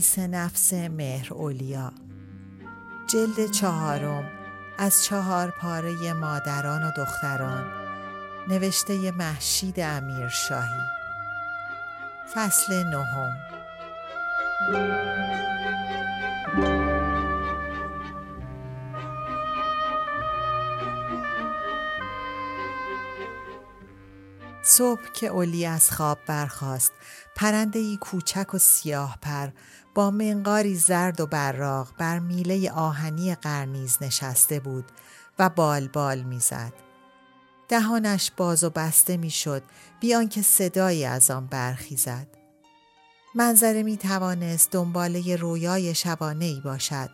حدیث نفس مهر اولیا. جلد چهارم از چهار پاره مادران و دختران. نوشته محشید امیر شاهی فصل نهم. صبح که اولی از خواب برخاست پرنده ای کوچک و سیاه پر با منقاری زرد و براق بر میله آهنی قرنیز نشسته بود و بال بال می‌زد. دهانش باز و بسته می‌شد بیان که صدایی از آن برخیزد. منظره می توانست دنباله رویای شبانه ای باشد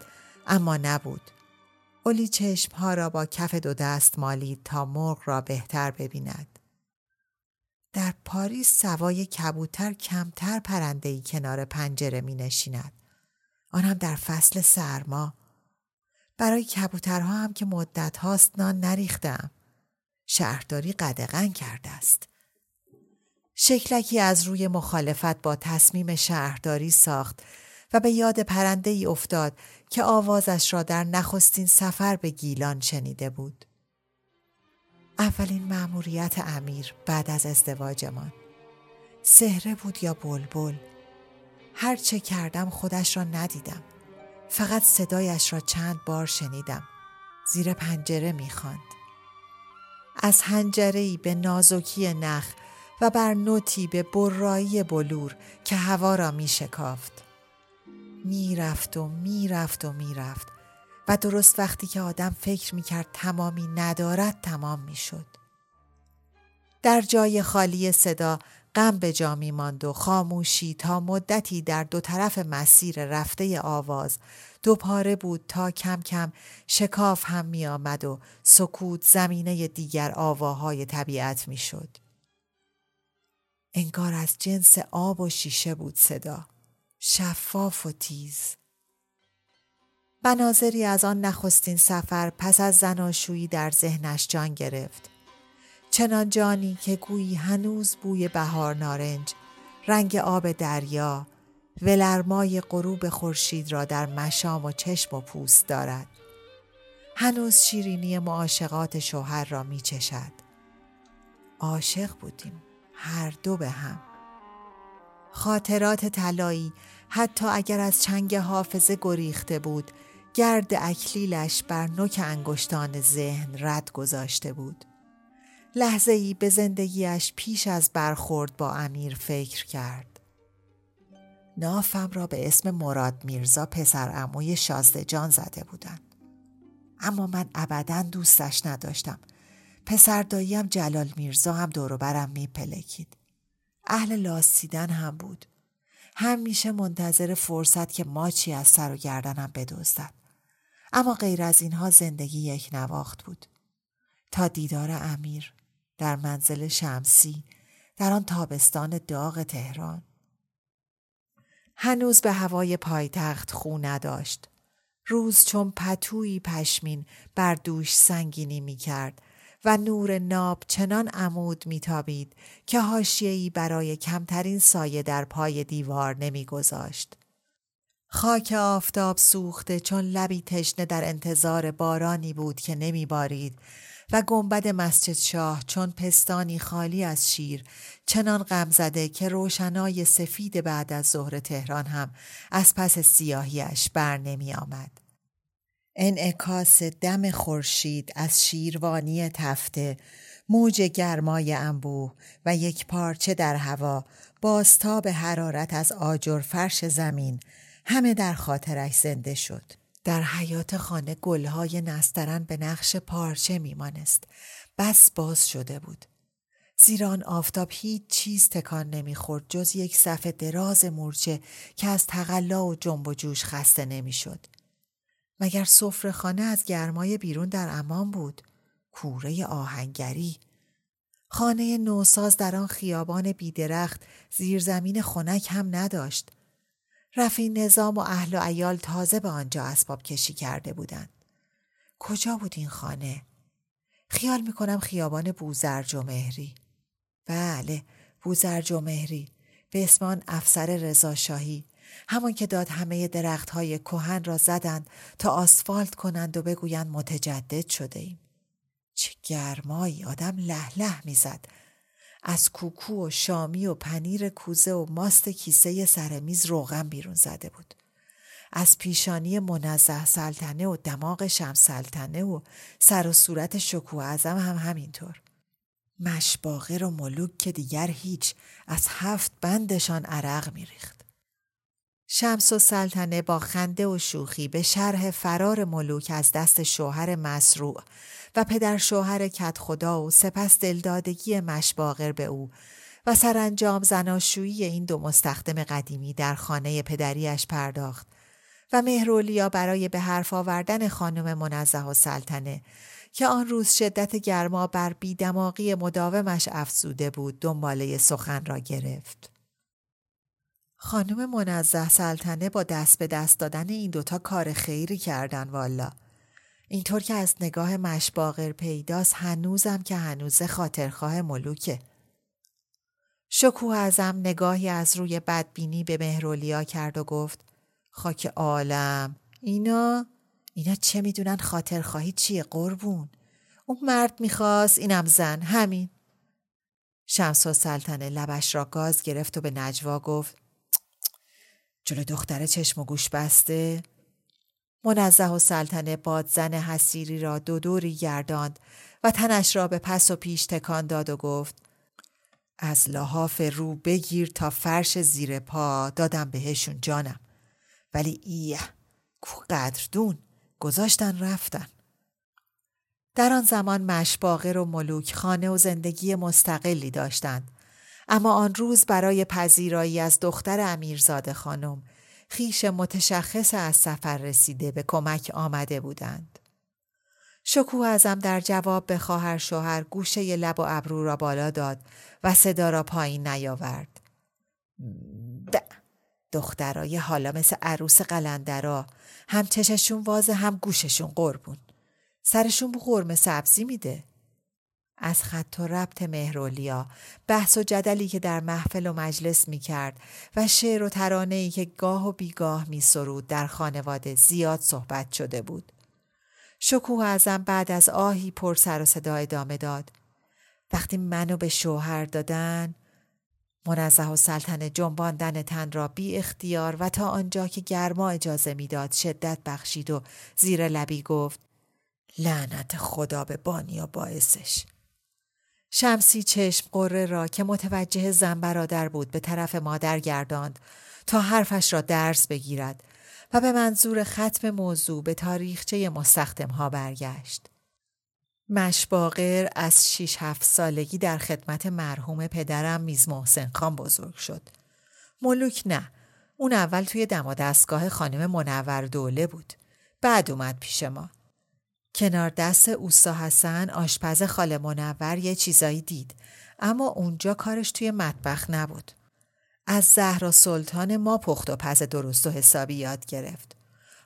اما نبود. اولی چشمها را با کف دو دست مالید تا مرغ را بهتر ببیند. در پاریس سوای کبوتر کمتر پرنده کنار پنجره می نشیند. آن هم در فصل سرما. برای کبوترها هم که مدت هاست نان نریختم. شهرداری قدغن کرده است. شکلکی از روی مخالفت با تصمیم شهرداری ساخت و به یاد پرنده ای افتاد که آوازش را در نخستین سفر به گیلان شنیده بود. اولین مأموریت امیر بعد از ازدواجمان. سهره بود یا بلبل؟ هر چه کردم خودش را ندیدم. فقط صدایش را چند بار شنیدم. زیر پنجره می‌خواند از هنجره به نازکی نخ و بر نوتی به برایی بلور که هوا را می شکافت. می رفت و می رفت و می رفت. و درست وقتی که آدم فکر می کرد تمامی ندارد تمام می شد. در جای خالی صدا غم به جا می ماند و خاموشی تا مدتی در دو طرف مسیر رفته آواز دو پاره بود تا کم کم شکاف هم می آمد و سکوت زمینه دیگر آواهای طبیعت می شد. انگار از جنس آب و شیشه بود صدا. شفاف و تیز. بناظری از آن نخستین سفر پس از زناشویی در ذهنش جان گرفت. چنان جانی که گویی هنوز بوی بهار نارنج، رنگ آب دریا، ولرمای غروب خورشید را در مشام و چشم و پوست دارد. هنوز شیرینی معاشقات شوهر را می چشد. عاشق بودیم هر دو به هم. خاطرات طلایی حتی اگر از چنگ حافظه گریخته بود گرد اکلیلش بر نوک انگشتان ذهن رد گذاشته بود. لحظه ای به زندگیش پیش از برخورد با امیر فکر کرد. نافم را به اسم مراد میرزا پسر اموی شازده جان زده بودند. اما من ابدا دوستش نداشتم. پسر داییم جلال میرزا هم دوروبرم میپلکید. اهل لاسیدن هم بود. همیشه منتظر فرصت که ماچی از سر و گردنم بدزدد. اما غیر از اینها زندگی یک نواخت بود. تا دیدار امیر در منزل شمسی در آن تابستان داغ تهران. هنوز به هوای پایتخت خو نداشت. روز چون پتویی پشمین بر دوش سنگینی می کرد و نور ناب چنان عمود میتابید که هاشیه‌ای برای کمترین سایه در پای دیوار نمیگذاشت. خاک آفتاب سوخته چون لبی تشنه در انتظار بارانی بود که نمی بارید و گنبد مسجد شاه چون پستانی خالی از شیر چنان غم زده که روشنای سفید بعد از ظهر تهران هم از پس سیاهیش بر نمی آمد. انعکاس دم خورشید از شیروانی تفته موج گرمای انبوه و یک پارچه در هوا بازتاب حرارت از آجر فرش زمین همه در خاطرش زنده شد. در حیات خانه گلهای نسترن به نقش پارچه میمانست. بس باز شده بود. زیرا آن آفتاب هیچ چیز تکان نمی‌خورد جز یک صفحه دراز مورچه که از تقلا و جنب و جوش خسته نمی‌شد. مگر صفر خانه از گرمای بیرون در امان بود؟ کوره آهنگری خانه نوساز در آن خیابان بیدرخت زیرزمین خنک هم نداشت. رفی نظام و اهل و ایال تازه به آنجا اسباب کشی کرده بودند. کجا بود این خانه؟ خیال می‌کنم خیابان بوزرج و مهری. بله بوزرج و مهری به اسمان افسر رضاشاهی همان که داد همه درخت های کوهن را زدند تا آسفالت کنند و بگویند متجدد شده ایم. چه گرمایی آدم له له می‌زد از کوکو و شامی و پنیر کوزه و ماست کیسه سرمیز روغن بیرون زده بود. از پیشانی منزه سلطنه و دماغ شم سلطنه و سر و صورت شکوه ازم هم همینطور. مشباغر و ملوک که دیگر هیچ از هفت بندشان عرق میریخت. شمس و سلطنه با خنده و شوخی به شرح فرار ملوک از دست شوهر مسروع و پدر شوهر کت خدا و سپس دلدادگی مشباغر به او و سرانجام زناشویی این دو مستخدم قدیمی در خانه پدریش پرداخت و مهرولیا برای به حرف آوردن خانم منزه و سلطنه که آن روز شدت گرما بر بیدماغی مداومش افزوده بود دنباله سخن را گرفت. خانم منزه سلطنه با دست به دست دادن این دوتا کار خیری کردن والا. اینطور که از نگاه مشباغر پیداست هنوزم که هنوز خاطرخواه ملوکه. شکوه ازم نگاهی از روی بدبینی به مهرولیا کرد و گفت خاک عالم اینا اینا چه می‌دونن خاطرخواهی چیه قربون اون مرد می‌خواست اینم زن همین شمس و سلطنه لبش را گاز گرفت و به نجوا گفت جلو دختر چشم و گوش بسته منزه و سلطنه بادزن حسیری را دو دوری گرداند و تنش را به پس و پیش تکان داد و گفت از لحاف رو بگیر تا فرش زیر پا دادم بهشون جانم. ولی ایه کو قدردون گذاشتن رفتن. در آن زمان مشباغر و ملوک خانه و زندگی مستقلی داشتند. اما آن روز برای پذیرایی از دختر امیرزاده خانم خیش متشخص از سفر رسیده به کمک آمده بودند. شکوه ازم در جواب به خواهر شوهر گوشه لب و ابرو را بالا داد و صدا را پایین نیاورد. ده. دخترای حالا مثل عروس قلندرا هم چششون وازه هم گوششون قربون. سرشون بو قرمه سبزی میده. از خط و ربط مهرولیا بحث و جدلی که در محفل و مجلس می کرد و شعر و ترانه ای که گاه و بیگاه می سرود در خانواده زیاد صحبت شده بود. شکوه ازم بعد از آهی پر سر و صدا ادامه داد. وقتی منو به شوهر دادن منزه و سلطنه جنباندن تن را بی اختیار و تا آنجا که گرما اجازه می‌داد شدت بخشید و زیر لبی گفت لعنت خدا به بانیا باعثش شمسی چشم قره را که متوجه زن برادر بود به طرف مادر گرداند تا حرفش را درس بگیرد و به منظور ختم موضوع به تاریخچه مستخدم ها برگشت. مشباغر از شیش هفت سالگی در خدمت مرحوم پدرم میز محسن خان بزرگ شد. ملوک نه. اون اول توی دم دستگاه خانم منور دوله بود. بعد اومد پیش ما. کنار دست اوستا حسن آشپز خاله منور یه چیزایی دید اما اونجا کارش توی مطبخ نبود. از زهرا سلطان ما پخت و پز درست و حسابی یاد گرفت.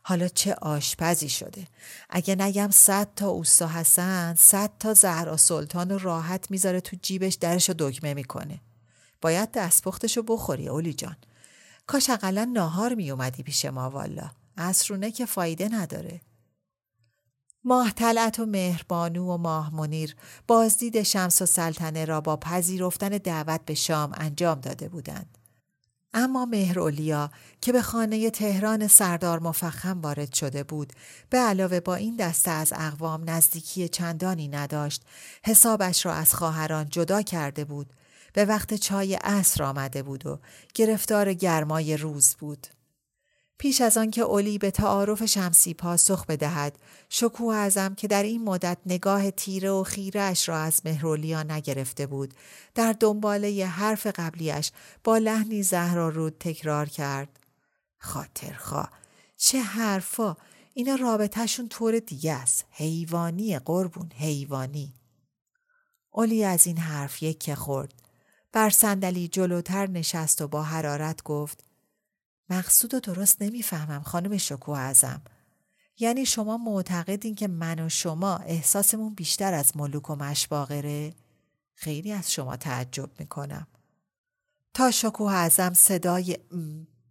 حالا چه آشپزی شده. اگه نگم صد تا اوستا حسن صد تا زهرا سلطان راحت می‌ذاره تو جیبش درش رو دگمه می‌کنه. باید دستپختش رو بخوری اولی جان. کاش اقلا ناهار میومدی پیش ما والا. اصرونه که فایده نداره. ماه طلعت و مهربانو و ماه منیر بازدید شمس و سلطنه را با پذیرفتن دعوت به شام انجام داده بودند. اما مهرولیا که به خانه تهران سردار مفخم وارد شده بود به علاوه با این دسته از اقوام نزدیکی چندانی نداشت حسابش را از خواهران جدا کرده بود به وقت چای عصر آمده بود و گرفتار گرمای روز بود پیش از آن که اولی به تعارف شمسی پاسخ بدهد شکوه ازم که در این مدت نگاه تیره و خیرش را از مهرولیا نگرفته بود. در دنباله حرف قبلیش با لحنی زهرارود تکرار کرد. خاطرخواه چه حرفا! اینا رابطهشون طور دیگه است. حیوانی قربون حیوانی. اولی از این حرف یک که خورد. بر صندلی جلوتر نشست و با حرارت گفت مقصود و درست نمی‌فهمم خانم شکوه ازم. یعنی شما معتقدین که من و شما احساسمون بیشتر از ملوک و مشباغره؟ خیلی از شما تعجب می‌کنم. تا شکوه ازم صدای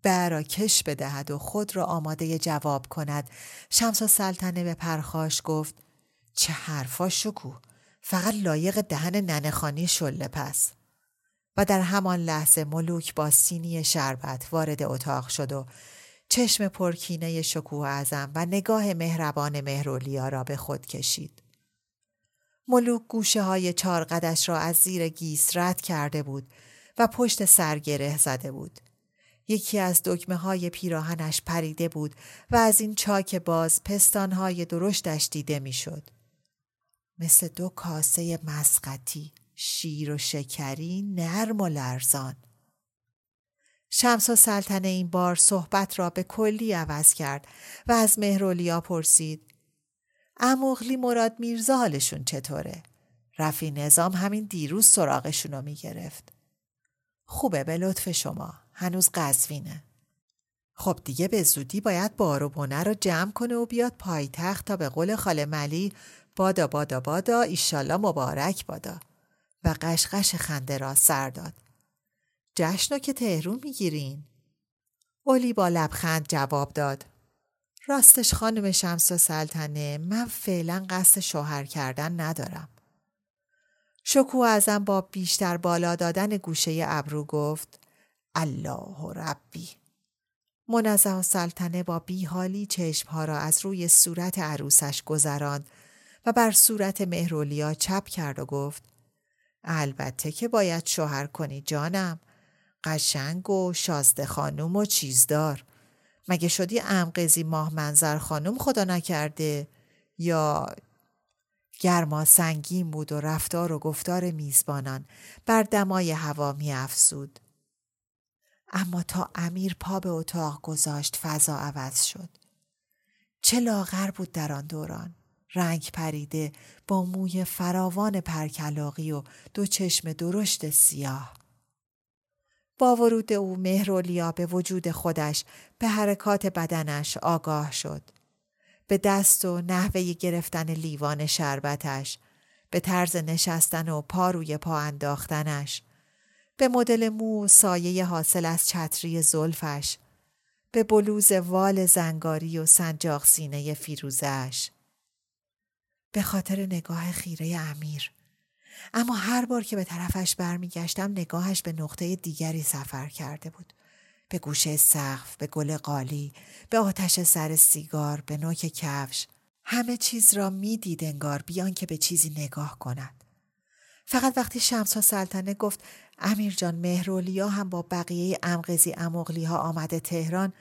برا کش بدهد و خود را آماده جواب کند شمس و سلطنه به پرخاش گفت چه حرفا شکوه فقط لایق دهن ننخانی شله پس و در همان لحظه ملوک با سینی شربت وارد اتاق شد و چشم پرکینه شکوه ازم و نگاه مهربان مهرولیا را به خود کشید. ملوک گوشه های چارقدش را از زیر گیس رد کرده بود و پشت سر گره زده بود. یکی از دکمه های پیراهنش پریده بود و از این چاک باز پستان های درشتش دیده می‌شد. مثل دو کاسه مسقطی شیر و شکری نرم و لرزان شمس و سلطنه این بار صحبت را به کلی عوض کرد و از مهرولیا پرسید اموغلی مراد میرزا حالشون چطوره؟ رفی نظام همین دیروز سراغشون رو می‌گرفت. خوبه به لطف شما. هنوز قزوینه. خب دیگه به زودی باید بار و بونه رو جمع کنه و بیاد پایتخت تا به قول خاله ملی بادا بادا بادا ایشالله مبارک بادا. و قشقش خنده را سر داد. جشنو که تهرون می‌گیرین؟ اولی با لبخند جواب داد. راستش خانم شمس و سلطنه من فعلا قصد شوهر کردن ندارم. شکو ازم با بیشتر بالا دادن گوشه ابرو گفت الله ربی. منزه و سلطنه با بیحالی چشمها را از روی صورت عروسش گذراند و بر صورت مهرولیا چپ کرد و گفت البته که باید شوهر کنی جانم قشنگ و شازده خانوم و چیزدار مگه شدی امقزی ماه منظر خانوم خدا نکرده یا گرما سنگین بود و رفتار و گفتار میزبانان بر دمای هوا می افسود. اما تا امیر پا به اتاق گذاشت فضا عوض شد. چه لاغر بود در آن دوران. رنگ پریده با موی فراوان پرکلاقی و دو چشم درشت سیاه. با ورود او مهرولیا به وجود خودش به حرکات بدنش آگاه شد. به دست و نحوه گرفتن لیوان شربتش، به طرز نشستن و پا روی پا انداختنش، به مدل مو سایه حاصل از چتری زلفش، به بلوز وال زنگاری و سنجاق سینه فیروزش. به خاطر نگاه خیره امیر. اما هر بار که به طرفش برمیگشتم نگاهش به نقطه دیگری سفر کرده بود. به گوشه سقف به گل قالی به آتش سر سیگار به نوک کفش. همه چیز را می‌دید انگار بیان که به چیزی نگاه کند. فقط وقتی شمس سلطنه گفت امیر جان مهرولیا هم با بقیه امغزی امغلی ها آمده تهران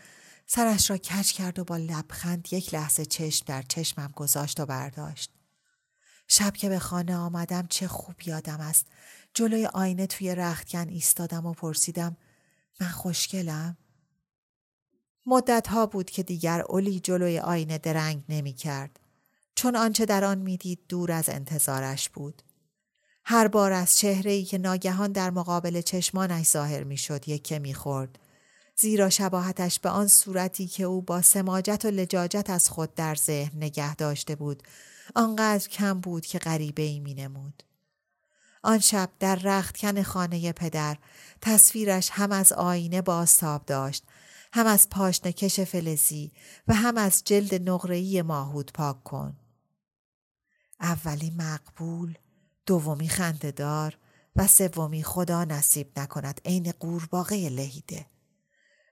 سرش را کج کرد و با لبخند یک لحظه چشم در چشمم گذاشت و برداشت. شب که به خانه آمدم چه خوب یادم است جلوی آینه توی رختکن ایستادم و پرسیدم من خوشگلم؟ مدت ها بود که دیگر اولی جلوی آینه درنگ نمی کرد. چون آنچه در آن می‌دید دور از انتظارش بود. هر بار از چهره ای که ناگهان در مقابل چشمانش ظاهر می شد یکه می خورد. زیرا شباهتش به آن صورتی که او با سماجت و لجاجت از خود در ذهن نگه داشته بود آنقدر کم بود که غریبه ای می نمود. آن شب در رختکن خانه پدر تصویرش هم از آینه باستاب داشت هم از پاشنکش فلزی و هم از جلد نقره‌ای ماهود پاک کن. اولی مقبول دومی خندهدار و سومی خدا نصیب نکند عین قورباغه لهیده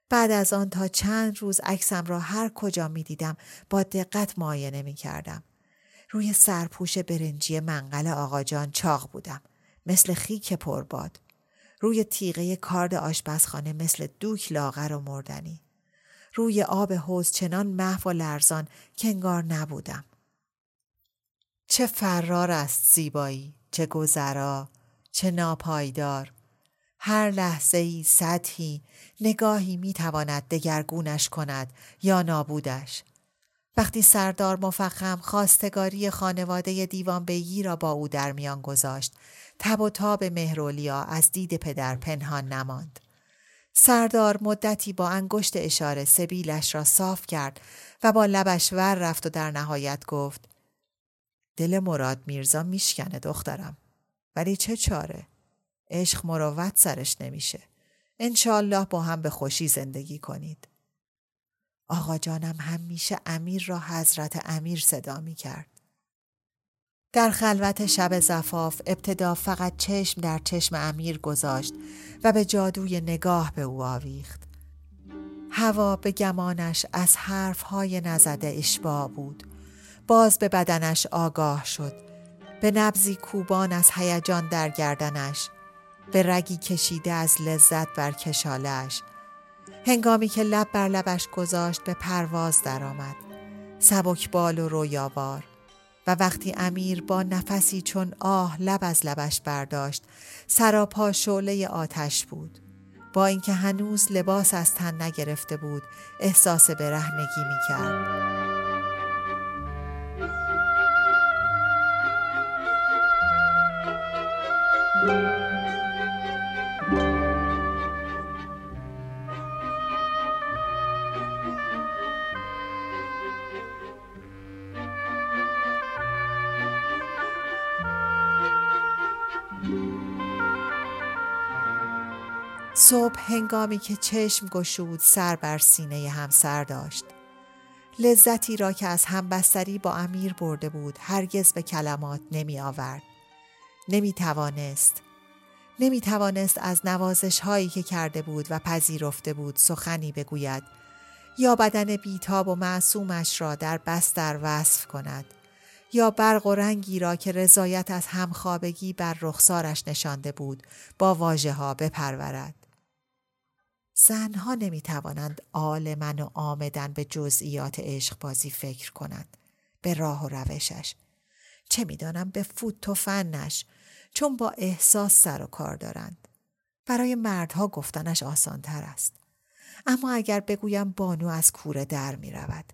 بعد از آن تا چند روز عکسم را هر کجا می دیدم با دقت معاینه می کردم. روی سرپوش برنجی منقل آقاجان چاق بودم. مثل خیک پرباد. روی تیغه کارد آشپزخانه مثل دوک لاغر و مردنی. روی آب حوز چنان محو و لرزان که نبودم. چه فرار است زیبایی، چه گذرا، چه ناپایدار. هر لحظه ای سطحی نگاهی می تواند دگرگونش کند یا نابودش. وقتی سردار مفخم خواستگاری خانواده دیوان بیگی را با او در میان گذاشت تب و تاب مهرولیا از دید پدر پنهان نماند. سردار مدتی با انگشت اشاره سبیلش را صاف کرد و با لبش ور رفت و در نهایت گفت دل مراد میرزا میشکنه دخترم ولی چه چاره؟ عشق مروت سرش نمیشه. انشالله با هم به خوشی زندگی کنید. آقا جانم همیشه امیر را حضرت امیر صدا می کرد. در خلوت شب زفاف ابتدا فقط چشم در چشم امیر گذاشت و به جادوی نگاه به او آویخت. هوا به گمانش از حرفهای نزده اشباع بود. باز به بدنش آگاه شد. به نبزی کوبان از هیجان در گردنش. به رگی کشیده از لذت بر کشالش. هنگامی که لب بر لبش گذاشت به پرواز درآمد. سبک بال و رویاوار. و وقتی امیر با نفسی چون آه لب از لبش برداشت سراپا شعله آتش بود با اینکه هنوز لباس از تن نگرفته بود احساس برهنگی می کرد. صبح هنگامی که چشم گشود سر بر سینه همسر داشت. لذتی را که از همبستری با امیر برده بود هرگز به کلمات نمی آورد. نمی توانست. نمی توانست از نوازش هایی که کرده بود و پذیرفته بود سخنی بگوید یا بدن بیتاب و معصومش را در بستر وصف کند یا برق و رنگی را که رضایت از همخوابگی بر رخسارش نشانده بود با واژه ها بپرورد. زنها نمی توانند آلمن و آمدن به جزئیات عشق بازی فکر کنند. به راه و روشش. چه می‌دانم به فوت و فنش چون با احساس سر و کار دارند. برای مردها گفتنش آسانتر است. اما اگر بگویم بانو از کوره در می رود.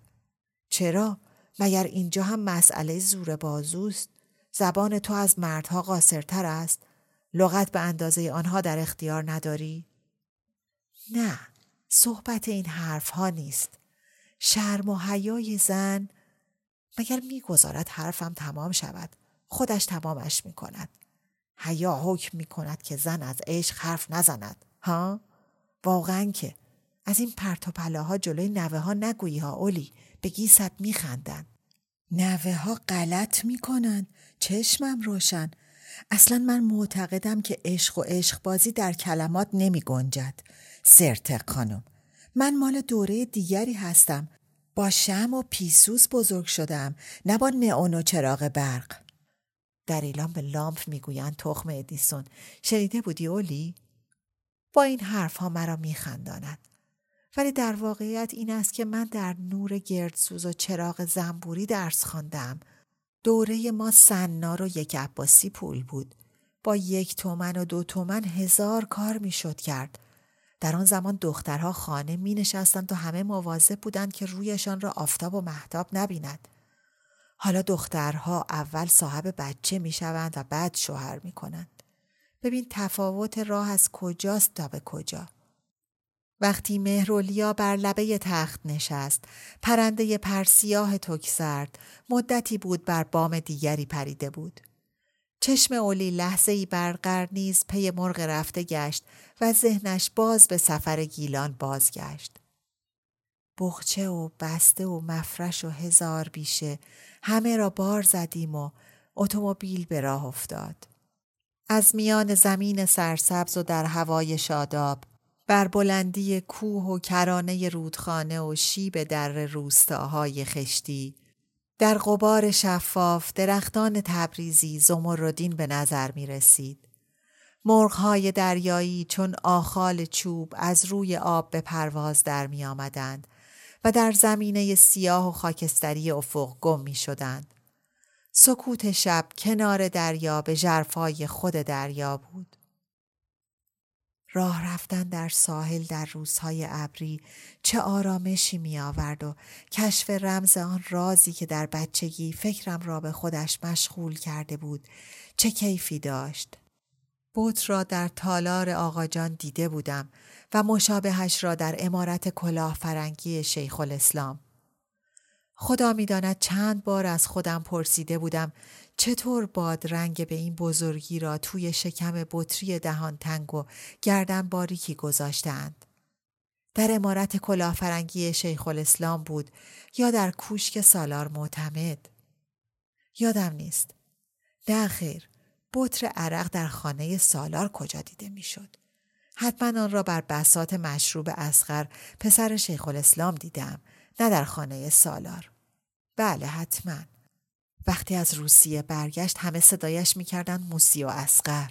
چرا؟ مگر اینجا هم مسئله زور بازوست؟ زبان تو از مردها قاصرتر است؟ لغت به اندازه آنها در اختیار نداری؟ نه صحبت این حرف ها نیست. شرم و حیای زن مگر می‌گذارد حرفم تمام شود؟ خودش تمامش می کند حیا حکم می کند که زن از عشق حرف نزند ها؟ واقعا که. از این پرت ها جلوی نوه ها نگویی ها اولی به گیست می خندن. نوه ها غلط می کنن. چشمم روشن. اصلا من معتقدم که عشق و عشق بازی در کلمات نمی گنجد سرتق خانم. من مال دوره دیگری هستم. با شم و پیسوس بزرگ شدم. نه با نئون و چراغ برق. در ایلان به لامپ می‌گویند تخم ادیسون. شنیده بودی اولی؟ با این حرف ها مرا میخنداند. ولی در واقعیت این است که من در نور گردسوز و چراغ زنبوری درس خواندم. دوره ما سنار و یک عباسی پول بود. با یک تومن و دو تومن هزار کار می‌شد کرد. در آن زمان دخترها خانه می نشستند و همه مواظب بودند که رویشان را آفتاب و محتاب نبیند. حالا دخترها اول صاحب بچه می شوند و بعد شوهر می کنند. ببین تفاوت راه از کجاست تا به کجا. وقتی مهرولیا بر لبه تخت نشست، پرنده پرسیاه تک سرد، مدتی بود بر بام دیگری پریده بود. چشم اولی لحظه ای بر نیز پی مرغ رفته گشت و ذهنش باز به سفر گیلان بازگشت. بخچه و بسته و مفرش و هزار بیشه همه را بار زدیم و اتومبیل به راه افتاد. از میان زمین سرسبز و در هوای شاداب بر بلندی کوه و کرانه رودخانه و شیب در روستاهای خشتی در قبار شفاف درختان تبریزی زمردین به نظر می رسید. مرغهای دریایی چون آخال چوب از روی آب به پرواز در می آمدند و در زمینه سیاه و خاکستری افق گم می شدند. سکوت شب کنار دریا به جرفای خود دریا بود. راه رفتن در ساحل در روزهای ابری چه آرامشی می آورد و کشف رمز آن رازی که در بچگی فکرم را به خودش مشغول کرده بود چه کیفی داشت. بوت را در تالار آقاجان دیده بودم و مشابهش را در امارت کلاه فرنگی شیخ الاسلام. خدا می‌داند چند بار از خودم پرسیده بودم چطور باد رنگ به این بزرگی را توی شکم بطری دهان تنگ و گردن باریکی گذاشتند. در امارت کلافرنگی شیخ الاسلام بود یا در کوشک سالار معتمد. یادم نیست. نه خیر. بطر عرق در خانه سالار کجا دیده می‌شد. حتما آن را بر بسات مشروب اسخر پسر شیخ الاسلام دیدم نه در خانه سالار. بله حتما. وقتی از روسیه برگشت همه صدایش می‌کردند موسی و اسقر.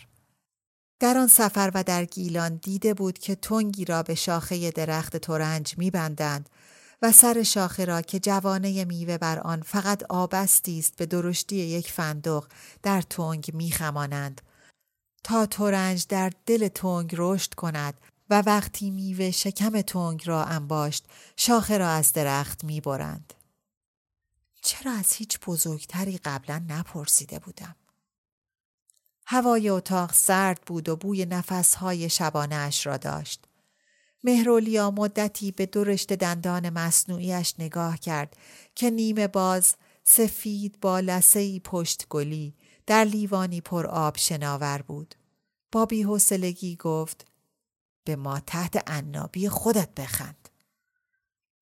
در آن سفر و در گیلان دیده بود که تنگی را به شاخه درخت تورنج میبندند و سر شاخه را که جوانه میوه بر آن فقط آبستی است به درشتی یک فندق در تنگ میخمانند تا تورنج در دل تنگ رشد کند و وقتی میوه شکم تنگ را انباشت شاخه را از درخت می‌برند. چرا از هیچ بزرگتری قبلا نپرسیده بودم؟ هوای اتاق سرد بود و بوی نفسهای شبانه اش را داشت. مهرولیا مدتی به درشت دندان مصنوعیش نگاه کرد که نیمه باز سفید با لسهی پشت گلی در لیوانی پر آب شناور بود. با بیحسلگی گفت به ما تحت عنابی خودت بخند.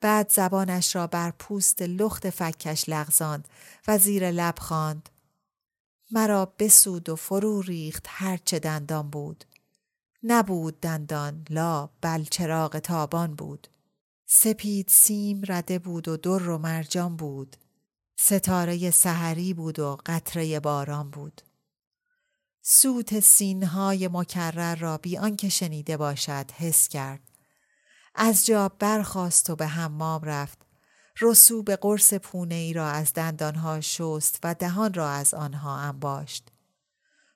بعد زبانش را بر پوست لخت فکش لغزاند و زیر لب خواند. مرا بسود و فرو ریخت هرچه دندان بود. نبود دندان لا بل چراغ تابان بود. سپید سیم رده بود و در و مرجان بود. ستاره سحری بود و قطره باران بود. سوت سینهای مکرر را بی آنکه شنیده باشد حس کرد. از جا برخاست و به حمام رفت. رسوب قرص پونه ای را از دندانها شست و دهان را از آنها انباشت.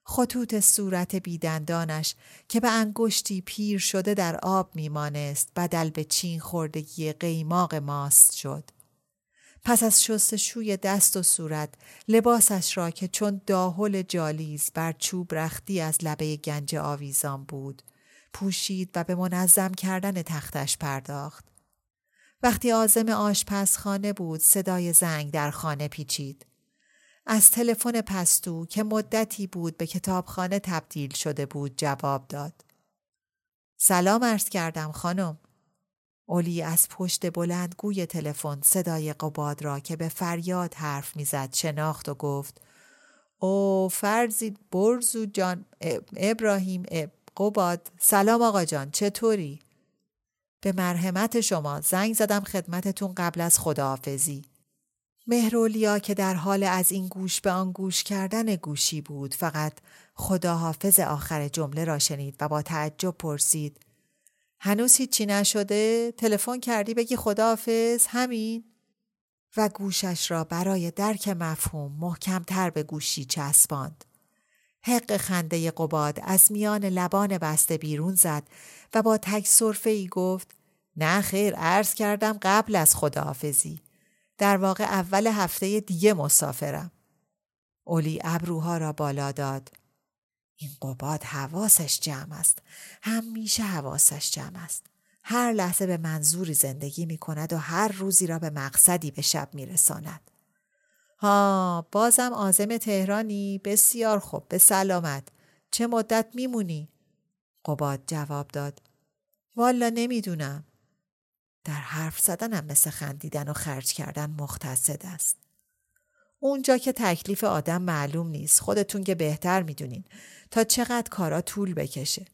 خطوط صورت بیدندانش که به انگشتی پیر شده در آب میمانست بدل به چین خوردگی قیماق ماست شد. پس از شستشوی دست و صورت لباسش را که چون داهل جالیز بر چوب رختی از لبه گنج آویزان بود پوشید و به منظم کردن تختش پرداخت. وقتی آزم آشپزخانه بود صدای زنگ در خانه پیچید. از تلفن پستو که مدتی بود به کتابخانه تبدیل شده بود جواب داد. سلام عرض کردم خانم. اولی از پشت بلند گوی تلفن صدای قباد را که به فریاد حرف می‌زد شناخت و گفت او فرزید برزو جان ابراهیم اب قباد سلام آقا جان چطوری؟ به مرحمت شما زنگ زدم خدمتتون قبل از خداحافظی. مهرولیا که در حال از این گوش به آن گوش کردن گوشی بود فقط خداحافظ آخر جمله را شنید و با تعجب پرسید هنوز هیچی نشده؟ تلفن کردی بگی خداحافظ همین؟ و گوشش را برای درک مفهوم محکمتر به گوشی چسباند. حق خنده قباد از میان لبان بسته بیرون زد و با تک صرفه ای گفت نه خیر عرض کردم قبل از خداحافظی. در واقع اول هفته دیگه مسافرم. اولی ابروها را بالا داد. این قباد حواسش جمع است. همیشه حواسش جمع است. هر لحظه به منظوری زندگی می کند و هر روزی را به مقصدی به شب می رساند. ها بازم آزم تهرانی. بسیار خوب به سلامت. چه مدت میمونی؟ قباد جواب داد. والا نمی‌دونم. در حرف زدنم مثل خندیدن و خرج کردن مختصد است. اونجا که تکلیف آدم معلوم نیست. خودتون که بهتر می‌دونین تا چقدر کارا طول بکشه.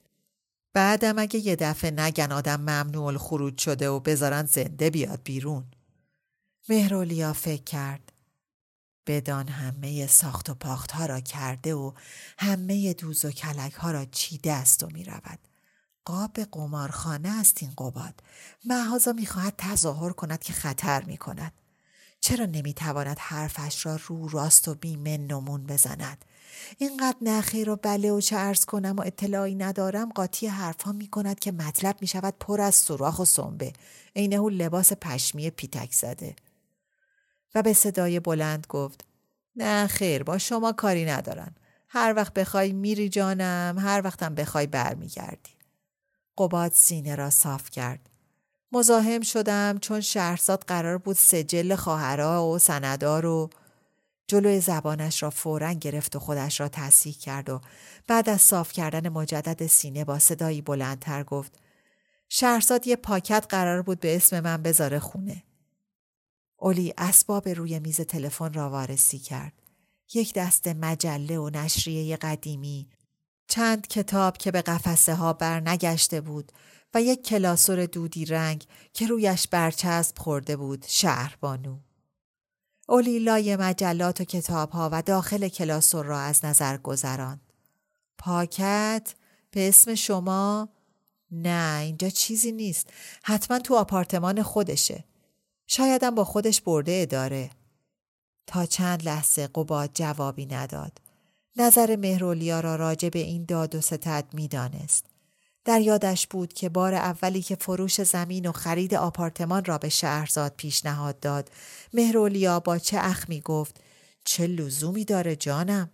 بعدم اگه یه دفعه نگن آدم ممنوع خروج شده و بذارن زنده بیاد بیرون. مهرولیا فکر کرد. بدان همه ساخت و پاخت ها را کرده و همه دوز و کلک ها را چیده است و می رود. قاب قمارخانه است این قباد. محازا می خواهد تظاهر کند که خطر می کند. چرا نمی تواند حرفش را رو راست و بیمن نمون بزند؟ اینقدر نخیر و بله و چه ارز کنم و اطلاعی ندارم قاطی حرفها می کند که مطلب می شود پر از سوراخ و سنبه. عینه لباس پشمی پیتک زده. و به صدای بلند گفت نه خیر با شما کاری ندارن. هر وقت بخوای میری جانم هر وقتم بخوای برمیگردی. قباد سینه را صاف کرد. مزاحم شدم چون شهرزاد قرار بود سجل خواهرها و سندار و جلوی زبانش را فورا گرفت و خودش را تصحیح کرد و بعد از صاف کردن مجدد سینه با صدایی بلندتر گفت شهرزاد یه پاکت قرار بود به اسم من بذاره خونه. اولی اسباب روی میز تلفن را وارسی کرد. یک دست مجله و نشریه قدیمی، چند کتاب که به قفسه ها بر نگشته بود و یک کلاسور دودی رنگ که رویش برچسب خورده بود شهربانو. اولی لای مجلات و کتاب ها و داخل کلاسور را از نظر گذراند. پاکت به اسم شما؟ نه اینجا چیزی نیست. حتما تو آپارتمان خودشه. شایدم با خودش برده اداره. تا چند لحظه قباد جوابی نداد. نظر مهرولیا را راجع به این داد و ستد می دانست. در یادش بود که بار اولی که فروش زمین و خرید آپارتمان را به شهرزاد پیشنهاد داد مهرولیا با چه اخمی گفت چه لزومی داره جانم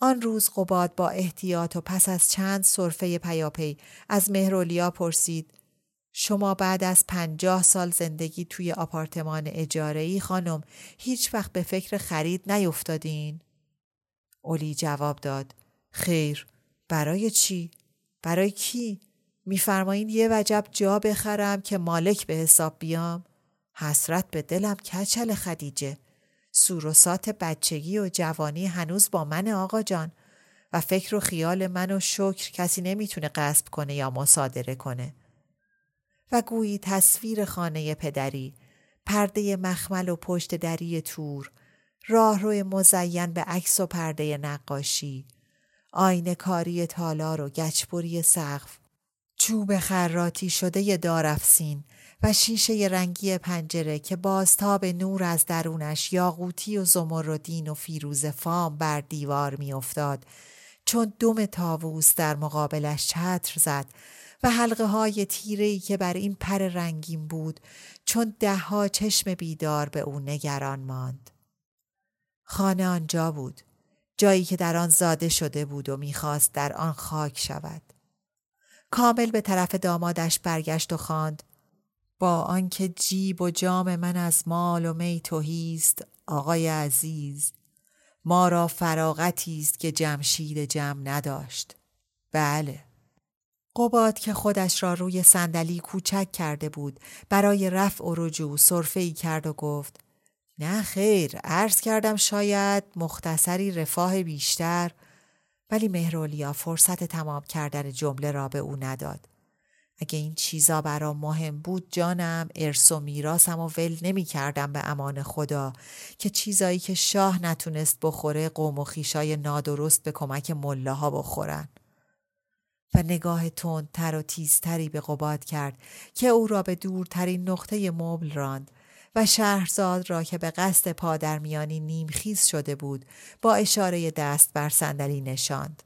آن روز قباد با احتیاط و پس از چند صرفه پیاپی از مهرولیا پرسید شما بعد از پنجاه سال زندگی توی آپارتمان اجارهی خانم هیچ وقت به فکر خرید نیفتادین؟ اولی جواب داد خیر برای چی؟ برای کی؟ میفرمایین یه وجب جا بخرم که مالک به حساب بیام؟ حسرت به دلم کچل خدیجه سوروسات بچگی و جوانی هنوز با من آقا جان و فکر و خیال من و شکر کسی نمی‌تونه قصب کنه یا مصادره کنه و گویی تصویر خانه پدری پرده مخمل و پشت دری تور راهروی مزین به عکس و پرده نقاشی آینه کاری تالار و گچبری سقف چوب خراتی شده دارفسین و شیشه رنگی پنجره که بازتاب نور از درونش یاقوتی و زمردین و فیروز فام بر دیوار میافتاد. چون دم تاووس در مقابلش چتر زد و حلقه های تیره که بر این پر رنگین بود چون دهها چشم بیدار به او نگران ماند. خانه آنجا بود. جایی که در آن زاده شده بود و می‌خواست در آن خاک شود. کامل به طرف دامادش برگشت و خواند با آنکه جیب و جام من از مال و می توهیست آقای عزیز ما را فراغتی است که جمشید جمع نداشت بله قباد که خودش را روی صندلی کوچک کرده بود برای رفع و رجوع صرفه ای کرد و گفت نه خیر عرض کردم شاید مختصری رفاه بیشتر. ولی مهرولیا فرصت تمام کردن جمله را به او نداد. اگه این چیزا برام مهم بود جانم ارث و میراسم و ول نمی کردم به امان خدا که چیزایی که شاه نتونست بخوره قوم و خیشای نادرست به کمک ملاها بخورن. و نگاه تر و تیزتری به قباد کرد که او را به دورترین نقطه مبل راند و شهرزاد را که به قصد پادرمیانی نیمخیز شده بود با اشاره دست بر صندلی نشاند.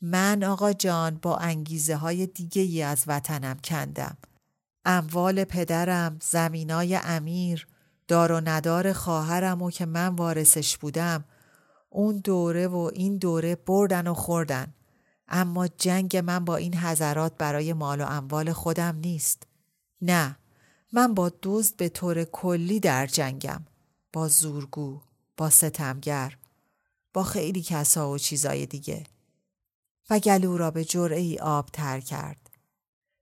من آقا جان با انگیزه های دیگه ای از وطنم کندم. اموال پدرم، زمینای امیر، دار و ندار خواهرم و که من وارثش بودم اون دوره و این دوره بردن و خوردن. اما جنگ من با این حضرات برای مال و اموال خودم نیست. نه، من با دزد به طور کلی در جنگم. با زورگو، با ستمگر، با خیلی کسا و چیزای دیگه. و گلو را به جرعه ای آب تر کرد.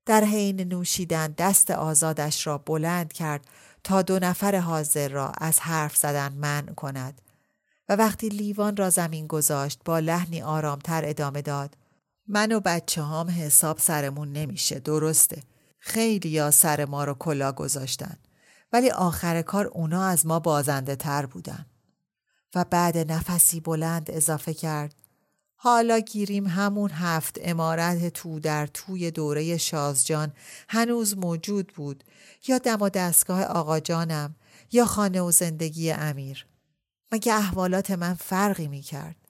در حین نوشیدن دست آزادش را بلند کرد تا دو نفر حاضر را از حرف زدن منع کند و وقتی لیوان را زمین گذاشت با لحنی آرامتر ادامه داد من و بچه هام حساب سرمون نمیشه درسته. خیلی یا سر ما رو کلا گذاشتن. ولی آخر کار اونا از ما بازنده تر بودن. و بعد نفسی بلند اضافه کرد. حالا گیریم همون هفت امارت تو در توی دوره شازجان هنوز موجود بود. یا دم و دستگاه آقا جانم یا خانه و زندگی امیر. مگه احوالات من فرقی می کرد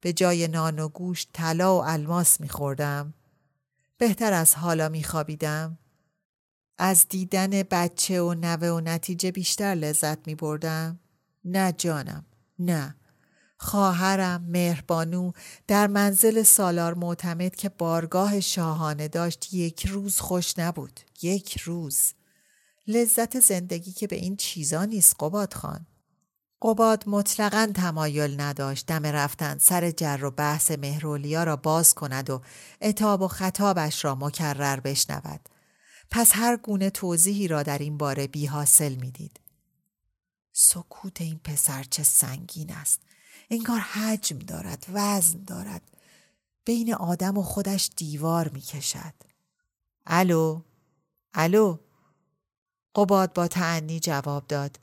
به جای نان و گوشت طلا و الماس می خوردم بهتر از حالا می خوابیدم از دیدن بچه و نوه و نتیجه بیشتر لذت می بردم نه جانم نه. خواهرم مهربانو در منزل سالار معتمد که بارگاه شاهانه داشت یک روز خوش نبود. یک روز. لذت زندگی که به این چیزا نیست قباد خان. قباد مطلقا تمایل نداشت دم رفتن سر جر و بحث مهرولیا را باز کند و اتاب و خطابش را مکرر بشنود. پس هر گونه توضیحی را در این باره بی حاصل می دید. سکوت این پسر چه سنگین است. انگار حجم دارد وزن دارد. بین آدم و خودش دیوار می کشد. الو؟ الو؟ قباد با تعنی جواب داد.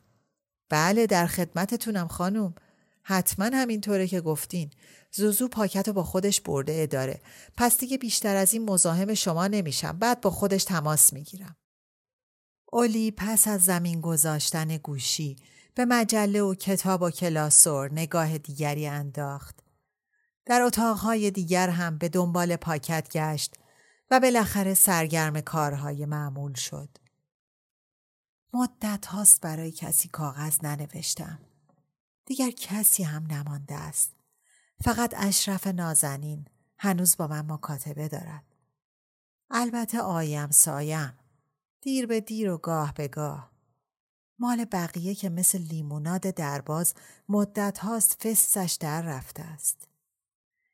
بله در خدمتتونم خانم حتما همینطوره که گفتین. زوزو پاکت رو با خودش برده اداره. پس دیگه بیشتر از این مزاحم شما نمیشم. بعد با خودش تماس می‌گیرم. اولی پس از زمین گذاشتن گوشی به مجله و کتاب و کلاسور نگاه دیگری انداخت. در اتاقهای دیگر هم به دنبال پاکت گشت و بالاخره سرگرم کارهای معمول شد. مدت هاست برای کسی کاغذ ننوشتم. دیگر کسی هم نمانده است. فقط اشرف نازنین هنوز با من مکاتبه دارد. البته آیم سایم. دیر به دیر و گاه به گاه. مال بقیه که مثل لیموناد درباز مدت هاست فستش در رفته است.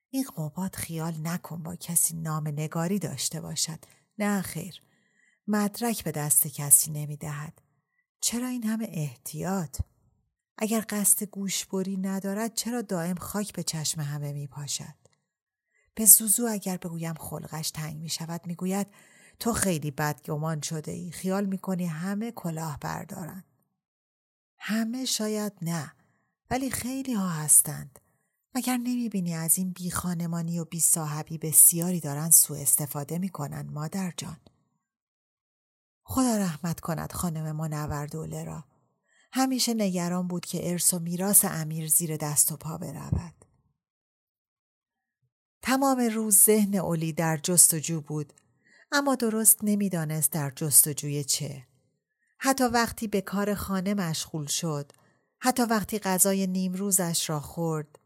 این قباد خیال نکن با کسی نام نگاری داشته باشد. نه خیر. مدرک به دست کسی نمی دهد. چرا این همه احتیاط؟ اگر قصد گوشبری ندارد چرا دائم خاک به چشم همه می پاشد؟ به زوزو اگر بگویم خلقش تنگ می شود می گوید تو خیلی بدگمان شده ای خیال می کنی همه کلاه بردارند. همه شاید نه ولی خیلی ها هستند مگر نمی بینی از این بی خانمانی و بی صاحبی بسیاری دارن سوء استفاده می کنن مادر جان خدا رحمت کند خانم منور دوله را. همیشه نگران بود که ارث و میراث امیر زیر دست و پا برود. تمام روز ذهن اولی در جستجو بود اما درست نمی‌دانست در جستجوی چه. حتی وقتی به کار خانه مشغول شد حتی وقتی غذای نیمروزش را خورد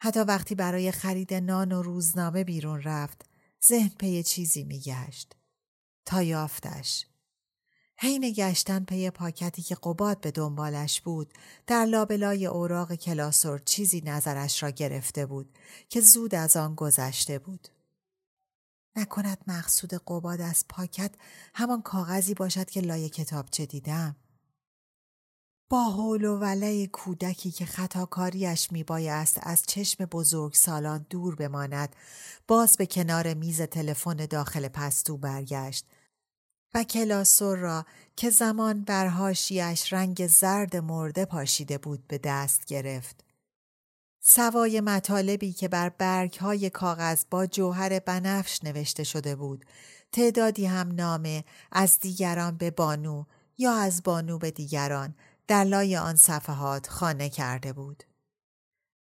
حتی وقتی برای خرید نان و روزنامه بیرون رفت ذهن پی چیزی میگشت. تا یافتش. حین گشتن پی پاکتی که قباد به دنبالش بود در لابلای اوراق کلاسور چیزی نظرش را گرفته بود که زود از آن گذشته بود نکند مقصود قباد از پاکت همان کاغذی باشد که لای کتابچه دیدم. با هول و ولع کودکی که خطاکاریش میبایست از چشم بزرگ سالان دور بماند باز به کنار میز تلفن داخل پستو برگشت و کلاسور را که زمان برهاشیش رنگ زرد مرده پاشیده بود به دست گرفت. سوای مطالبی که بر برگ های کاغذ با جوهر بنفش نوشته شده بود تعدادی هم نامه از دیگران به بانو یا از بانو به دیگران در لای آن صفحات خانه کرده بود.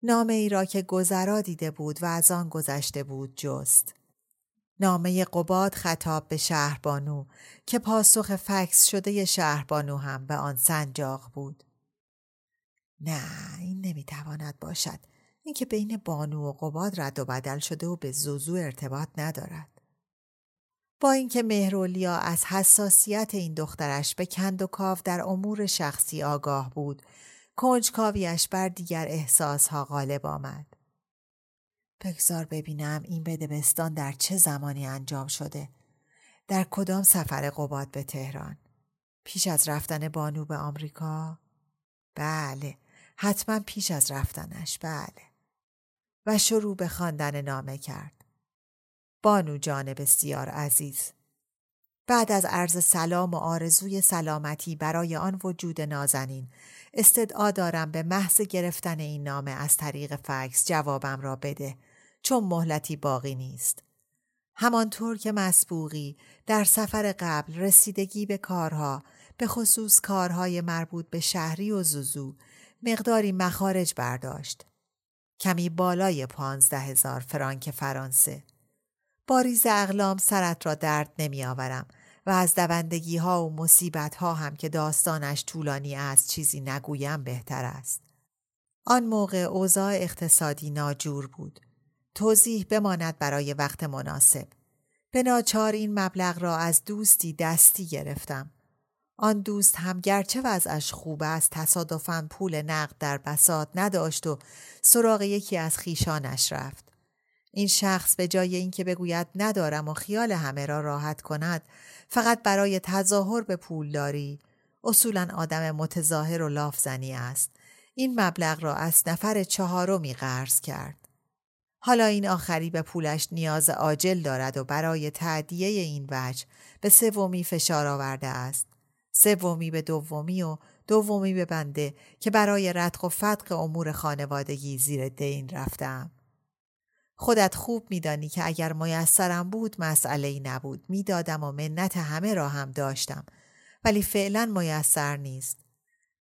نامه ای را که گذرا دیده بود و از آن گذشته بود جست. نامه قباد خطاب به شهربانو که پاسخ فکس شده شهربانو هم به آن سنجاق بود. نه این نمی‌تواند باشد اینکه بین بانو و قباد رد و بدل شده و به زوزو ارتباط ندارد. با اینکه مهرولیا از حساسیت این دخترش به کند و کاو در امور شخصی آگاه بود، کنجکاویش بر دیگر احساسها غالب آمد. بگذار ببینم این بدبستان در چه زمانی انجام شده. در کدام سفر قباد به تهران. پیش از رفتن بانو به آمریکا؟ بله حتما پیش از رفتنش بله و شروع به خواندن نامه کرد بانو جان بسیار عزیز بعد از عرض سلام و آرزوی سلامتی برای آن وجود نازنین استدعا دارم به محض گرفتن این نامه از طریق فکس جوابم را بده چون مهلتی باقی نیست همانطور که مسبوقی در سفر قبل رسیدگی به کارها به خصوص کارهای مربوط به شهری و زوزو مقداری مخارج برداشت. کمی بالای پانزده هزار فرانک فرانسه. باریز اقلام سرت را درد نمی آورم و از دوندگی ها و مصیبت ها هم که داستانش طولانی است چیزی نگویم بهتر است. آن موقع اوضاع اقتصادی ناجور بود. توضیح بماند برای وقت مناسب. به ناچار این مبلغ را از دوستی دستی گرفتم. آن دوست هم گرچه وضعش خوب است تصادفاً پول نقد در بساط نداشت و سراغ یکی از خیشانش رفت. این شخص به جای اینکه بگوید ندارم و خیال همه را راحت کند فقط برای تظاهر به پولداری اصولا آدم متظاهر و لافزنی است این مبلغ را از نفر چهارمی قرض کرد حالا این آخری به پولش نیاز عاجل دارد و برای تعدیه این وجه به سومی فشار آورده است. سومی به دومی و دومی به بنده که برای ردق و فتق امور خانوادگی زیر دین رفتم. خودت خوب میدانی که اگر میسرم بود مسئله ای نبود. می‌دادم و منت همه را هم داشتم ولی فعلا میسر نیست.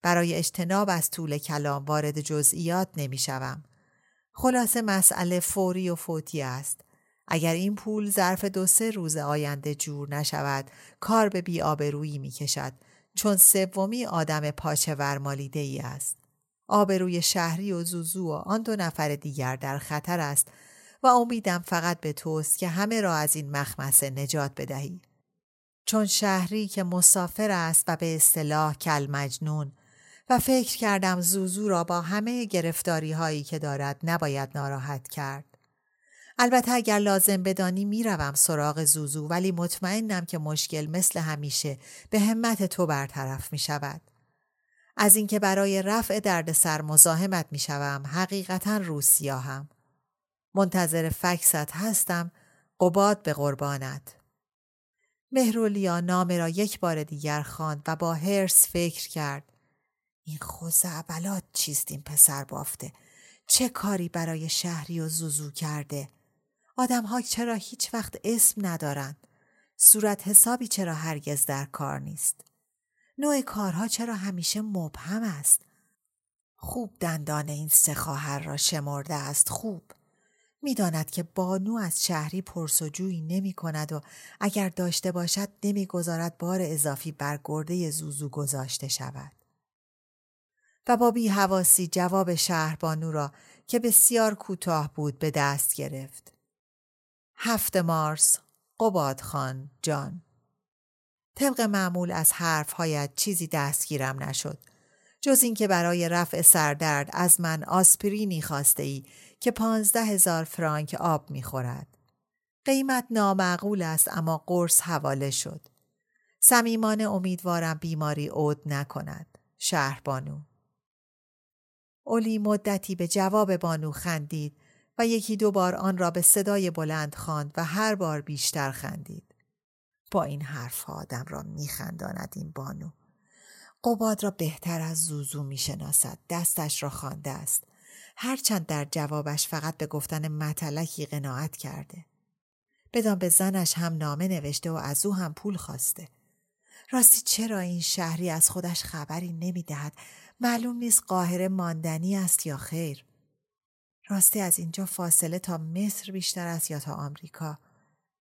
برای اجتناب از طول کلام وارد جزئیات نمی‌شوم. خلاصه مسئله فوری و فوتی است اگر این پول ظرف دو سه روز آینده جور نشود کار به بیآبرویی می کشد چون سومی آدم پاچه ورمالیده ای است. آبروی شهری و زوزو و آن دو نفر دیگر در خطر است و امیدم فقط به توست که همه را از این مخمسه نجات بدهی. چون شهری که مسافر است و به اصطلاح کل مجنون و فکر کردم زوزو را با همه گرفتاری هایی که دارد نباید ناراحت کرد. البته اگر لازم بدانی می‌روم سراغ زوزو ولی مطمئنم که مشکل مثل همیشه به همت تو برطرف می شود. از اینکه برای رفع دردسر مزاحمت می شوم حقیقتا روسیاهم. منتظر فکست هستم قباد به قربانت. مهرولیا نامه را یک بار دیگر خواند و با هرس فکر کرد. این خوز ابلات چیست این پسر بافته؟ چه کاری برای شهری و زوزو کرده؟ آدم ها چرا هیچ وقت اسم ندارند؟ صورت حسابی چرا هرگز در کار نیست؟ نوع کارها چرا همیشه مبهم است؟ خوب دندان این سه خواهر را شمرده است خوب. می‌داند که بانو از شهری پرسجویی نمی کند و اگر داشته باشد نمی‌گذارد بار اضافی بر گرده زوزو گذاشته شود. و با بی حواسی جواب شهر بانو را که بسیار کوتاه بود به دست گرفت. هفت مارس قباد خان جان طبق معمول از حرفهایت چیزی دستگیرم نشد جز اینکه برای رفع سردرد از من آسپرینی خواسته ای که پانزده هزار فرانک آب می‌خورد. قیمت نامعقول است اما قرص حواله شد. صمیمانه امیدوارم بیماری عود نکند. شهر بانو. اولی مدتی به جواب بانو خندید و یکی دو بار آن را به صدای بلند خواند و هر بار بیشتر خندید. با این حرف آدم را میخنداند این بانو. قباد را بهتر از زوزو می‌شناسد. دستش را خوانده است. هرچند در جوابش فقط به گفتن متلکی قناعت کرده. بدان به زنش هم نامه نوشته و از او هم پول خواسته. راستی چرا این شهری از خودش خبری نمی‌دهد؟ معلوم نیست قاهره ماندنی است یا خیر. راستی از اینجا فاصله تا مصر بیشتر است یا تا آمریکا؟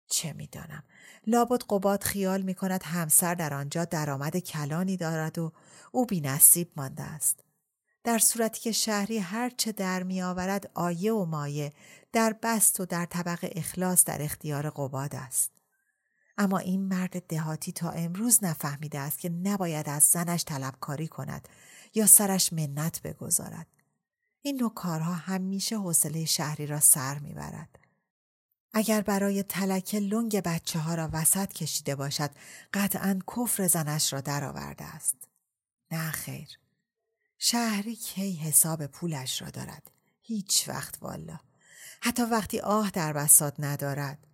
چه می‌دانم. لابد قباد خیال می کند همسر در آنجا درآمد کلانی دارد و او بی نصیب مانده است. در صورتی که شهری هرچه در می آورد آیه و مایه در بست و در طبق اخلاص در اختیار قباد است. اما این مرد دهاتی تا امروز نفهمیده است که نباید از زنش طلبکاری کند. یا سرش منت بگذارد این نوع کارها همیشه حوصله شهری را سر می‌برد. اگر برای تلک لنگ بچه ها را وسط کشیده باشد قطعا کفر زنش را درآورده است. نه خیر. شهری کی حساب پولش را دارد. هیچ وقت والا. حتی وقتی آه در بسات ندارد.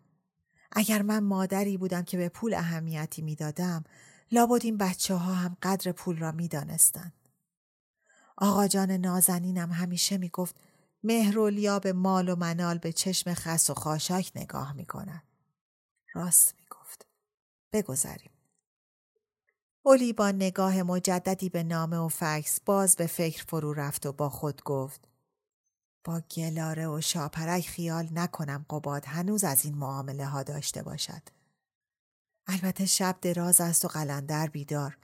اگر من مادری بودم که به پول اهمیتی می‌دادم لابد این بچه ها هم قدر پول را می دانستن. آقا جان نازنینم همیشه می گفت مهرولیا به مال و منال به چشم خس و خاشاک نگاه می کند. راست می گفت. بگذاریم. اولی با نگاه مجددی به نامه و فکس باز به فکر فرو رفت و با خود گفت با گلاره و شاپرک خیال نکنم قباد هنوز از این معامله ها داشته باشد. البته شب دراز است و قلندر بیدار.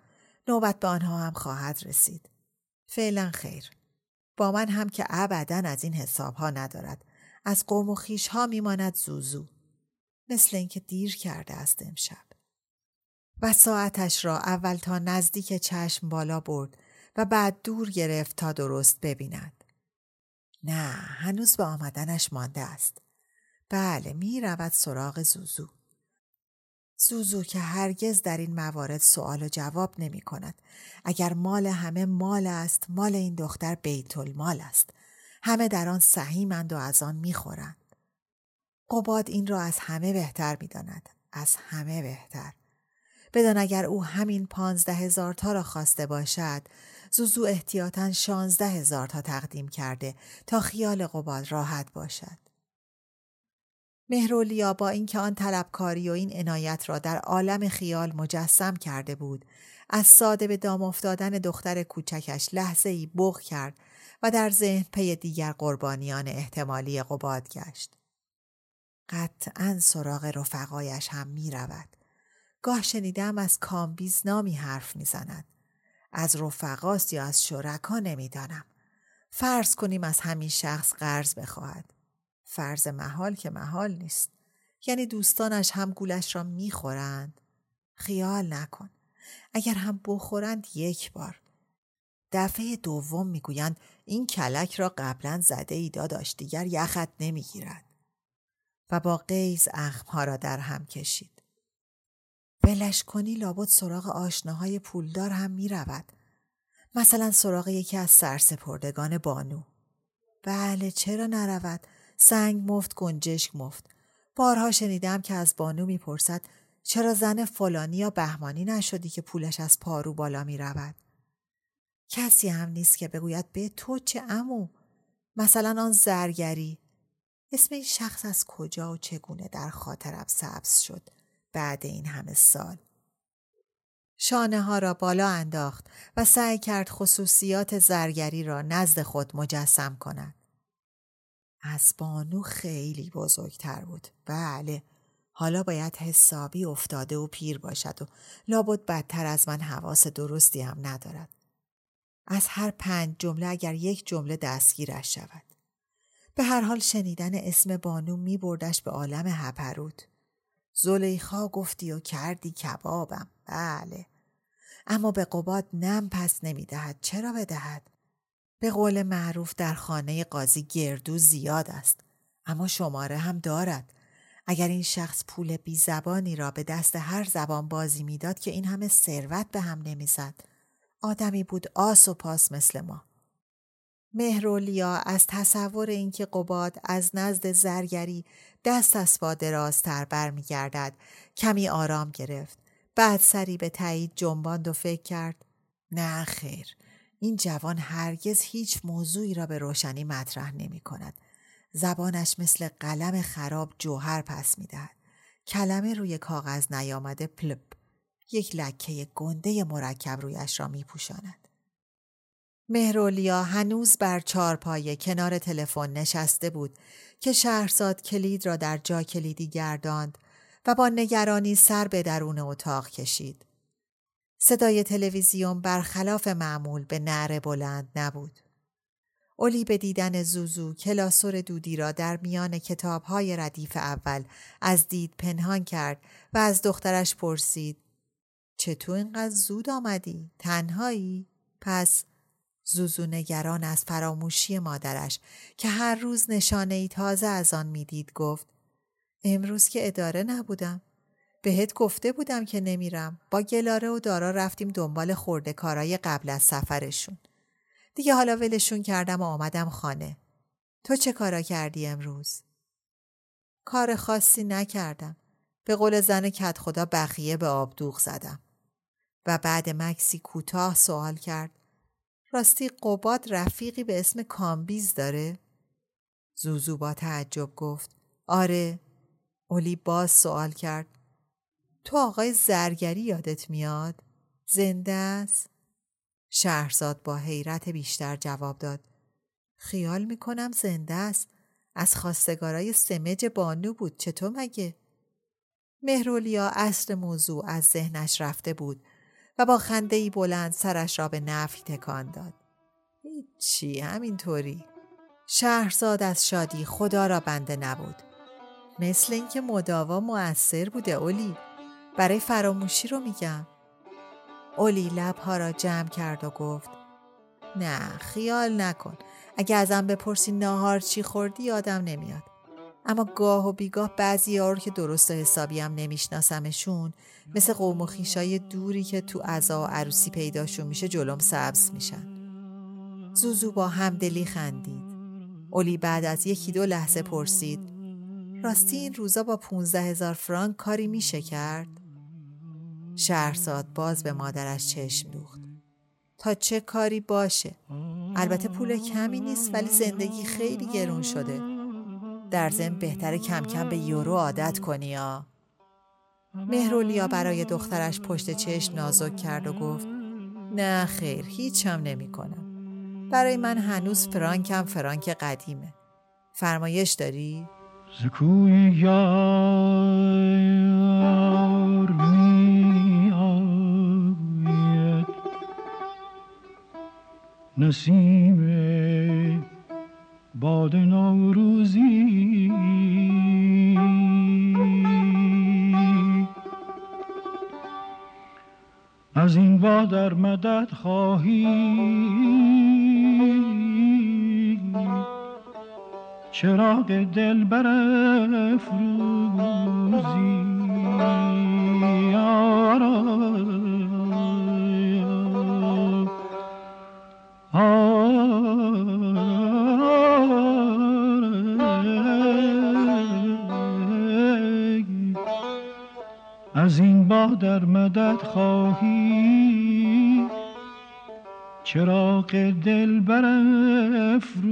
نوبت به آنها هم خواهد رسید. فعلا خیر. با من هم که ابدا از این حساب ها ندارد. از قوم و خیش ها میماند زوزو. مثل اینکه دیر کرده است امشب. و ساعتش را اول تا نزدیک چشم بالا برد و بعد دور گرفت تا درست ببیند. نه هنوز به آمدنش مانده است. بله می رود سراغ زوزو. زوزو که هرگز در این موارد سوال و جواب نمی کند. اگر مال همه مال است مال این دختر بیت المال است. همه در آن سهیمند و از آن می خورند. قباد این را از همه بهتر می داند. از همه بهتر. بدان اگر او همین پانزده هزار تا را خواسته باشد زوزو احتیاطاً شانزده هزار تا تقدیم کرده تا خیال قباد راحت باشد. مهرولیا با اینکه آن طلبکاری و این عنایت را در عالم خیال مجسم کرده بود از ساده به دام افتادن دختر کوچکش لحظه ای بغ کرد و در ذهن پی دیگر قربانیان احتمالی قباد گشت. قطعا سراغ رفقایش هم می رود. گاه شنیدم از کامبیز نامی حرف می‌زند. از رفقاست یا از شرکا نمی‌دانم. فرض کنیم از همین شخص قرض بخواهد. فرض محال که محال نیست. یعنی دوستانش هم گولش را می‌خورند. خیال نکن. اگر هم بخورند یک بار. دفعه دوم می‌گویند این کلک را قبلا زده ای داداش دیگر یخت نمی‌گیرد. و با قیز اخمها را در هم کشید. ولش کنی لابد سراغ آشناهای پولدار هم می رود. مثلا سراغ یکی از سرسپردگان بانو. بله چرا نرود؟ سنگ مفت گنجشک مفت. بارها شنیدم که از بانو می‌پرسد چرا زن فلانی یا بهمانی نشدی که پولش از پارو بالا می رود؟ کسی هم نیست که بگوید به تو چه امو؟ مثلا آن زرگری. اسم این شخص از کجا و چگونه در خاطرم سبز شد بعد این همه سال. شانه ها را بالا انداخت و سعی کرد خصوصیات زرگری را نزد خود مجسم کند. از بانو خیلی بزرگتر بود. بله. حالا باید حسابی افتاده و پیر باشد و لابد بدتر از من حواس درستی هم ندارد. از هر پنج جمله اگر یک جمله دستگیرش شود. به هر حال شنیدن اسم بانو می بردش به عالم هپرود. زلیخا گفتی و کردی کبابم. بله. اما به قباد نم پس نمی دهد. چرا بدهد؟ به قول معروف در خانه قاضی گردو زیاد است. اما شماره هم دارد. اگر این شخص پول بی زبانی را به دست هر زبان بازی می‌داد که این همه ثروت به هم نمی‌زد. آدمی بود آس و پاس مثل ما. مهرولیا از تصور اینکه قباد از نزد زرگری دست از پا درازتر برمیگردد کمی آرام گرفت بعد سری به تایید جنباند و فکر کرد نه خیر این جوان هرگز هیچ موضوعی را به روشنی مطرح نمی کند. زبانش مثل قلم خراب جوهر پس می دهد. کلمه روی کاغذ نیامده پلپ. یک لکه گنده مرکب رویش را می پوشاند. مهرولیا هنوز بر چارپایه کنار تلفن نشسته بود که شهرزاد کلید را در جا کلیدی گرداند و با نگرانی سر به درون اتاق کشید. صدای تلویزیون برخلاف معمول به نعره بلند نبود. اولی به دیدن زوزو کلاسور دودی را در میان کتابهای ردیف اول از دید پنهان کرد و از دخترش پرسید چطور اینقدر زود آمدی؟ تنهایی؟ پس زوزو نگران از فراموشی مادرش که هر روز نشانه ای تازه از آن می‌دید گفت امروز که اداره نبودم بهت گفته بودم که نمیرم. با گلاره و دارا رفتیم دنبال خورده کارای قبل از سفرشون. دیگه حالا ولشون کردم و آمدم خانه. تو چه کارا کردی امروز؟ کار خاصی نکردم. به قول زن کت خدا بقیه به آبدوغ زدم. و بعد مکسی کوتاه سوال کرد. راستی قباد رفیقی به اسم کامبیز داره؟ زوزو با تعجب گفت. آره. اولی باز سوال کرد. تو آقای زرگری یادت میاد؟ زنده است؟ شهرزاد با حیرت بیشتر جواب داد خیال می‌کنم زنده است از خواستگارای سمج بانو بود چطور مگه؟ مهرولیا اصل موضوع از ذهنش رفته بود و با خنده بلند سرش را به نفی تکان داد. هیچی همینطوری. شهرزاد از شادی خدا را بنده نبود. مثل اینکه مداوا مؤثر بوده اولی. برای فراموشی رو میگم. اولی لبها را جمع کرد و گفت نه خیال نکن. اگه ازم بپرسی ناهار چی خوردی یادم نمیاد. اما گاه و بیگاه بعضی یارو که درست و حسابی هم نمیشناسمشون مثل قوم و خیشای دوری که تو عزا و عروسی پیداشون میشه جلوم سبز میشن. زوزو با همدلی خندید. اولی بعد از یکی دو لحظه پرسید راستی این روزا با پونزده هزار فرانک کاری میشه کرد؟ شهرزاد باز به مادرش چشم دوخت. تا چه کاری باشه؟ البته پول کمی نیست ولی زندگی خیلی گرون شده. در ضمن بهتر کم کم به یورو عادت کنی ها. مهرولیا برای دخترش پشت چشم نازک کرد و گفت نه خیر هیچ هم نمی کنم. برای من هنوز فرانکم فرانک قدیمه. فرمایش داری؟ زکوی یار می آید نسیم باد نوروزی از این با در مدد خواهی چراغ دل بر فروزی از این با در مدد خواهی چراغ دل برافروزی